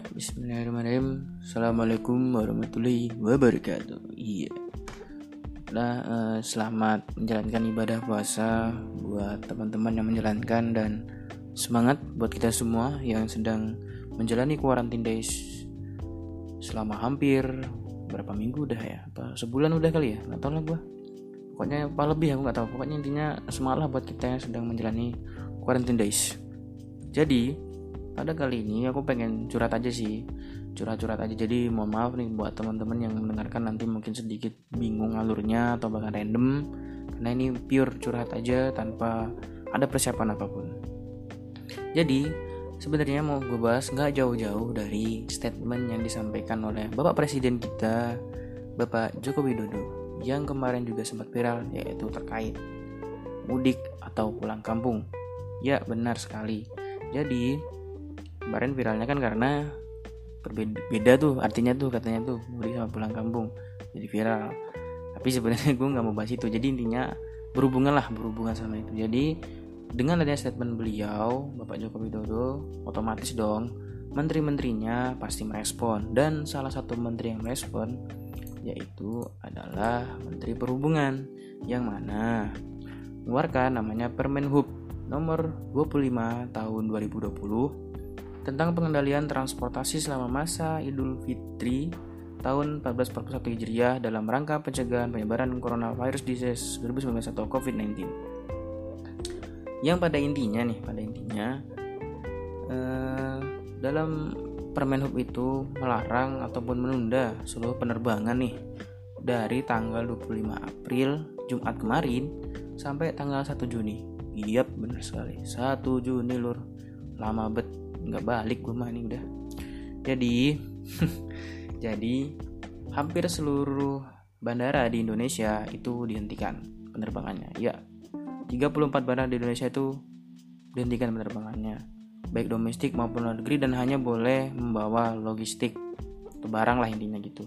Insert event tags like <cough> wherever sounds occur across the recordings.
Ya, bismillahirrahmanirrahim. Assalamualaikum warahmatullahi wabarakatuh. Iya. Nah, selamat menjalankan ibadah puasa buat teman-teman yang menjalankan dan semangat buat kita semua yang sedang menjalani quarantine days selama hampir berapa minggu udah ya? Apa sebulan udah kali ya? Nggak tahu lah gua. Pokoknya apa lebih aku nggak tahu. Pokoknya intinya semangat lah buat kita yang sedang menjalani quarantine days. Jadi, pada kali ini aku pengen curhat aja sih. Curhat-curhat aja. Jadi mohon maaf nih buat teman-teman yang mendengarkan nanti mungkin sedikit bingung alurnya atau bahkan random. Karena ini pure curhat aja tanpa ada persiapan apa pun. Jadi sebenarnya mau gue bahas nggak jauh-jauh dari statement yang disampaikan oleh Bapak Presiden kita Bapak Joko Widodo yang kemarin juga sempat viral yaitu terkait mudik atau pulang kampung. Ya benar sekali. Jadi kemarin viralnya kan karena berbeda tuh artinya tuh katanya tuh mudik sama pulang kampung jadi viral. Tapi sebenarnya <laughs> gue nggak mau bahas itu jadi intinya berhubungan lah berhubungan sama itu. Jadi dengan adanya statement beliau Bapak Joko Widodo otomatis dong menteri-menterinya pasti merespon. Dan salah satu menteri yang merespon yaitu adalah Menteri Perhubungan yang mana mengeluarkan namanya Permen Hub nomor 25 tahun 2020 tentang pengendalian transportasi selama masa Idul Fitri tahun 1441 Hijriah dalam rangka pencegahan penyebaran coronavirus disease 2019 atau COVID-19. Yang pada intinya nih, pada intinya eh, dalam Permen Hub itu melarang ataupun menunda seluruh penerbangan nih dari tanggal 25 April Jumat kemarin sampai tanggal 1 Juni. Iya benar sekali. 1 Juni lur. Lama bet nggak balik gue mah ini udah. Jadi <laughs> jadi hampir seluruh bandara di Indonesia itu dihentikan penerbangannya. Ya 34 bandara di Indonesia itu dihentikan penerbangannya. Baik domestik maupun luar negeri dan hanya boleh membawa logistik atau barang lah intinya gitu.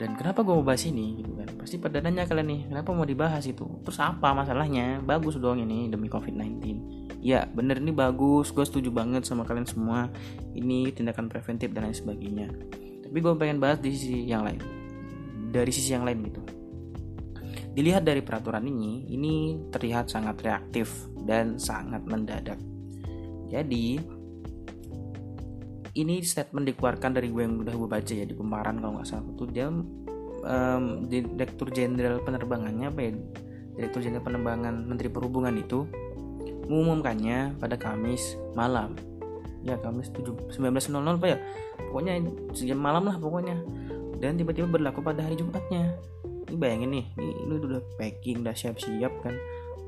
Dan kenapa gue mau bahas ini gitu kan? Pasti pada kalian nih kenapa mau dibahas itu? Terus apa masalahnya? Bagus dong ini demi covid-19 ya bener ini bagus. Gue setuju banget sama kalian semua. Ini tindakan preventif dan lain sebagainya. Tapi gue pengen bahas di sisi yang lain. Dari sisi yang lain gitu. Dilihat dari peraturan ini ini terlihat sangat reaktif dan sangat mendadak. Jadi ini statement dikeluarkan dari gue yang udah gue baca ya di kemarin kalau nggak salah. Itu dia um, direktur jenderal penerbangannya apa ya? Direktur jenderal penerbangan menteri perhubungan itu mengumumkannya pada Kamis malam. Ya Kamis 19.00 apa ya? Pokoknya sejam malam lah pokoknya. Dan tiba-tiba berlaku pada hari Jumatnya. Ini bayangin nih ini, ini udah packing udah siap-siap kan.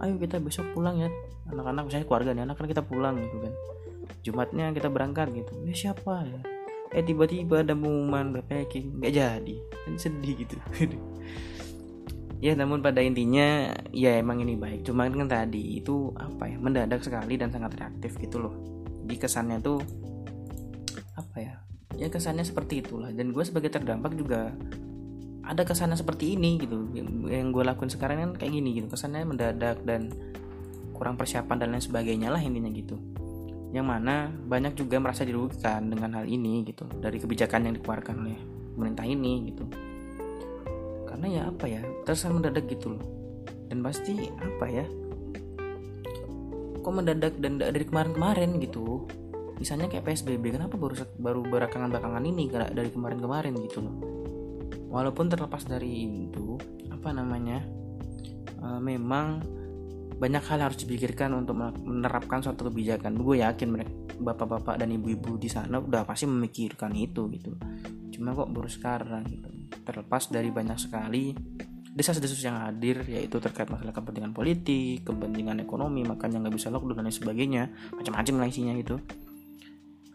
Ayo kita besok pulang ya. Anak-anak misalnya keluarga nih anak kan kita pulang gitu kan. Jumatnya kita berangkat gitu. Ya siapa ya? Eh tiba-tiba ada pengumuman packing. Nggak jadi. Dan sedih gitu <laughs> ya namun pada intinya ya emang ini baik. Cuma kan tadi itu apa ya mendadak sekali dan sangat reaktif gitu loh. Di kesannya tuh apa ya ya kesannya seperti itulah. Dan gue sebagai terdampak juga ada kesannya seperti ini gitu. Yang gue lakuin sekarang kan kayak gini gitu. Kesannya mendadak dan kurang persiapan dan lain sebagainya lah intinya gitu. Yang mana banyak juga merasa dirugikan dengan hal ini gitu. Dari kebijakan yang dikeluarkan oleh pemerintah ini gitu karena ya apa ya terasa mendadak gitu loh. Dan pasti apa ya kok mendadak dan dari kemarin-kemarin gitu. Misalnya kayak PSBB kenapa baru baru belakangan belakangan ini dari kemarin-kemarin gitu loh. Walaupun terlepas dari itu apa namanya uh, memang banyak hal harus dipikirkan untuk menerapkan suatu kebijakan. Gue yakin mereka bapak-bapak dan ibu-ibu di sana udah pasti memikirkan itu gitu. Cuma kok baru sekarang gitu terlepas dari banyak sekali desas-desus yang hadir yaitu terkait masalah kepentingan politik kepentingan ekonomi makanya nggak bisa lockdown dan lain sebagainya macam-macam lah isinya gitu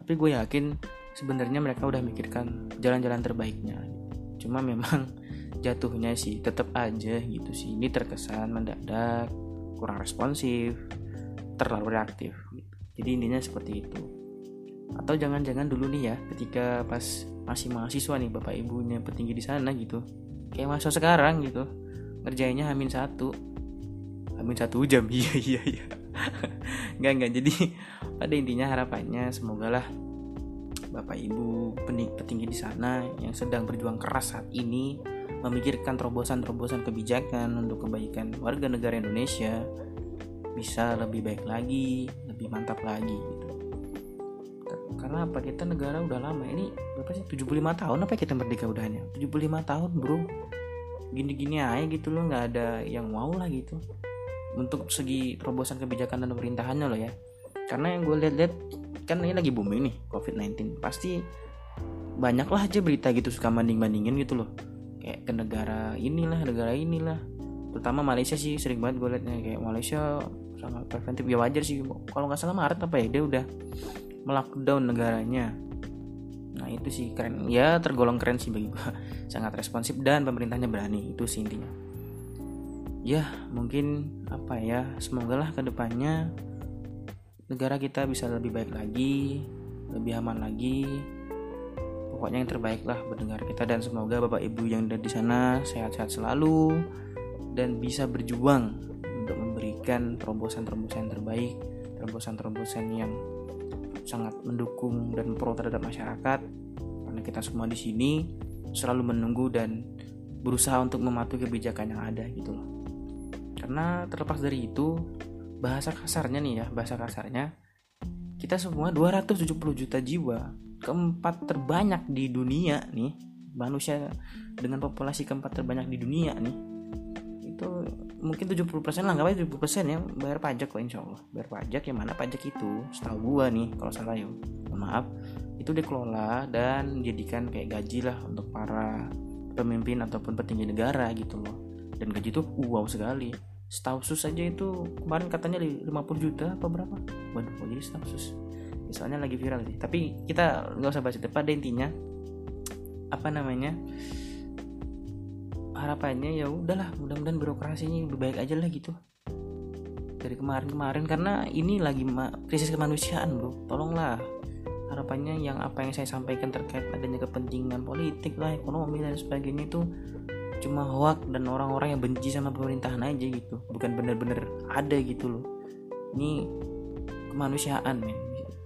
tapi gue yakin sebenarnya mereka udah mikirkan jalan-jalan terbaiknya cuma memang <laughs> jatuhnya sih tetap aja gitu sih ini terkesan mendadak kurang responsif, terlalu reaktif. Jadi intinya seperti itu. Atau jangan-jangan dulu nih ya, ketika pas masih mahasiswa nih bapak ibunya petinggi di sana gitu, kayak masa sekarang gitu, ngerjainnya hamin satu, hamin satu jam, <laughs> iya iya iya. nggak nggak jadi pada intinya harapannya semoga lah bapak ibu petinggi di sana yang sedang berjuang keras saat ini memikirkan terobosan-terobosan kebijakan untuk kebaikan warga negara Indonesia bisa lebih baik lagi, lebih mantap lagi. Karena apa? Kita negara udah lama ini berapa sih? 75 tahun apa kita merdeka udahnya? 75 tahun bro. Gini-gini aja gitu loh nggak ada yang wow lah gitu. Untuk segi terobosan kebijakan dan pemerintahannya loh ya. Karena yang gue lihat-lihat kan ini lagi booming nih COVID-19 pasti banyak lah aja berita gitu suka banding-bandingin gitu loh. Kayak ke negara inilah negara inilah. Terutama Malaysia sih sering banget gue liatnya. Kayak Malaysia sangat preventif. Ya wajar sih kalau nggak salah Maret apa ya dia udah melockdown negaranya. Nah itu sih keren. Ya tergolong keren sih bagi gue <laughs> sangat responsif dan pemerintahnya berani. Itu sih intinya. Ya mungkin apa ya semoga lah ke depannya negara kita bisa lebih baik lagi lebih aman lagi. Pokoknya yang terbaik lah berdengar kita dan semoga bapak ibu yang ada di sana sehat-sehat selalu dan bisa berjuang untuk memberikan terobosan-terobosan terbaik terobosan-terobosan yang sangat mendukung dan pro terhadap masyarakat. Karena kita semua di sini selalu menunggu dan berusaha untuk mematuhi kebijakan yang ada gitu loh. Karena terlepas dari itu bahasa kasarnya nih ya bahasa kasarnya kita semua 270 juta jiwa keempat terbanyak di dunia nih manusia dengan populasi keempat terbanyak di dunia nih itu mungkin 70% lah nggak apa 70% ya. Bayar pajak kok insya Allah. Bayar pajak yang mana pajak itu? Setahu gua nih kalau salah ya. Maaf. Itu dikelola dan dijadikan kayak gaji lah untuk para pemimpin ataupun petinggi negara gitu loh. Dan gaji itu wow sekali. Sus aja itu kemarin katanya 50 juta apa berapa? Waduh kok jadi sus? Misalnya lagi viral sih tapi kita nggak usah bahas itu. Pada intinya apa namanya harapannya ya udahlah mudah-mudahan birokrasinya lebih baik aja lah gitu. Dari kemarin-kemarin karena ini lagi krisis kemanusiaan bro. Tolonglah harapannya yang apa yang saya sampaikan terkait adanya kepentingan politik lah ekonomi dan sebagainya itu cuma hoak dan orang-orang yang benci sama pemerintahan aja gitu. Bukan bener-bener ada gitu loh. Ini kemanusiaan men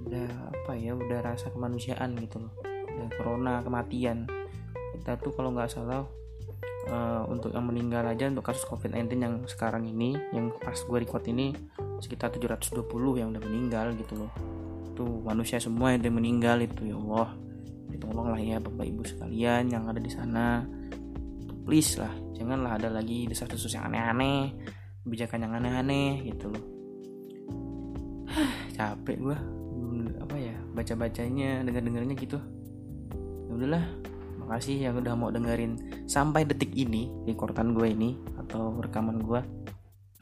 udah apa ya udah rasa kemanusiaan gitu loh. Udah corona kematian. Kita tuh kalau nggak salah uh, untuk yang meninggal aja untuk kasus covid-19 yang sekarang ini yang pas gue record ini sekitar 720 yang udah meninggal gitu loh. Tuh manusia semua yang udah meninggal itu ya Allah. Tolonglah ya bapak ibu sekalian yang ada di sana. Please lah janganlah ada lagi desas-desus yang aneh-aneh kebijakan yang aneh-aneh gitu loh. <sighs> Capek gue apa ya baca bacanya dengar dengarnya gitu. Ya udahlah makasih yang udah mau dengerin sampai detik ini di kortan gue ini atau rekaman gue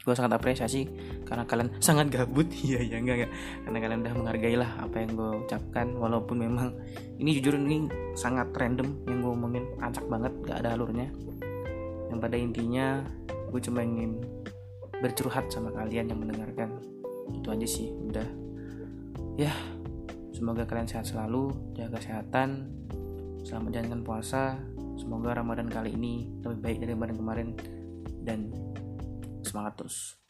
gue sangat apresiasi karena kalian <laughs> sangat gabut. Iya ya enggak enggak. Karena kalian udah menghargai lah apa yang gue ucapkan walaupun memang ini jujur ini sangat random yang gue omongin acak banget gak ada alurnya. Yang pada intinya gue cuma ingin bercurhat sama kalian yang mendengarkan. Itu aja sih udah. Ya Semoga kalian sehat selalu, jaga kesehatan, selamat menjalankan puasa. Semoga Ramadan kali ini lebih baik dari kemarin-kemarin dan semangat terus.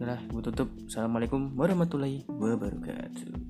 Udah, gue tutup. Assalamualaikum warahmatullahi wabarakatuh.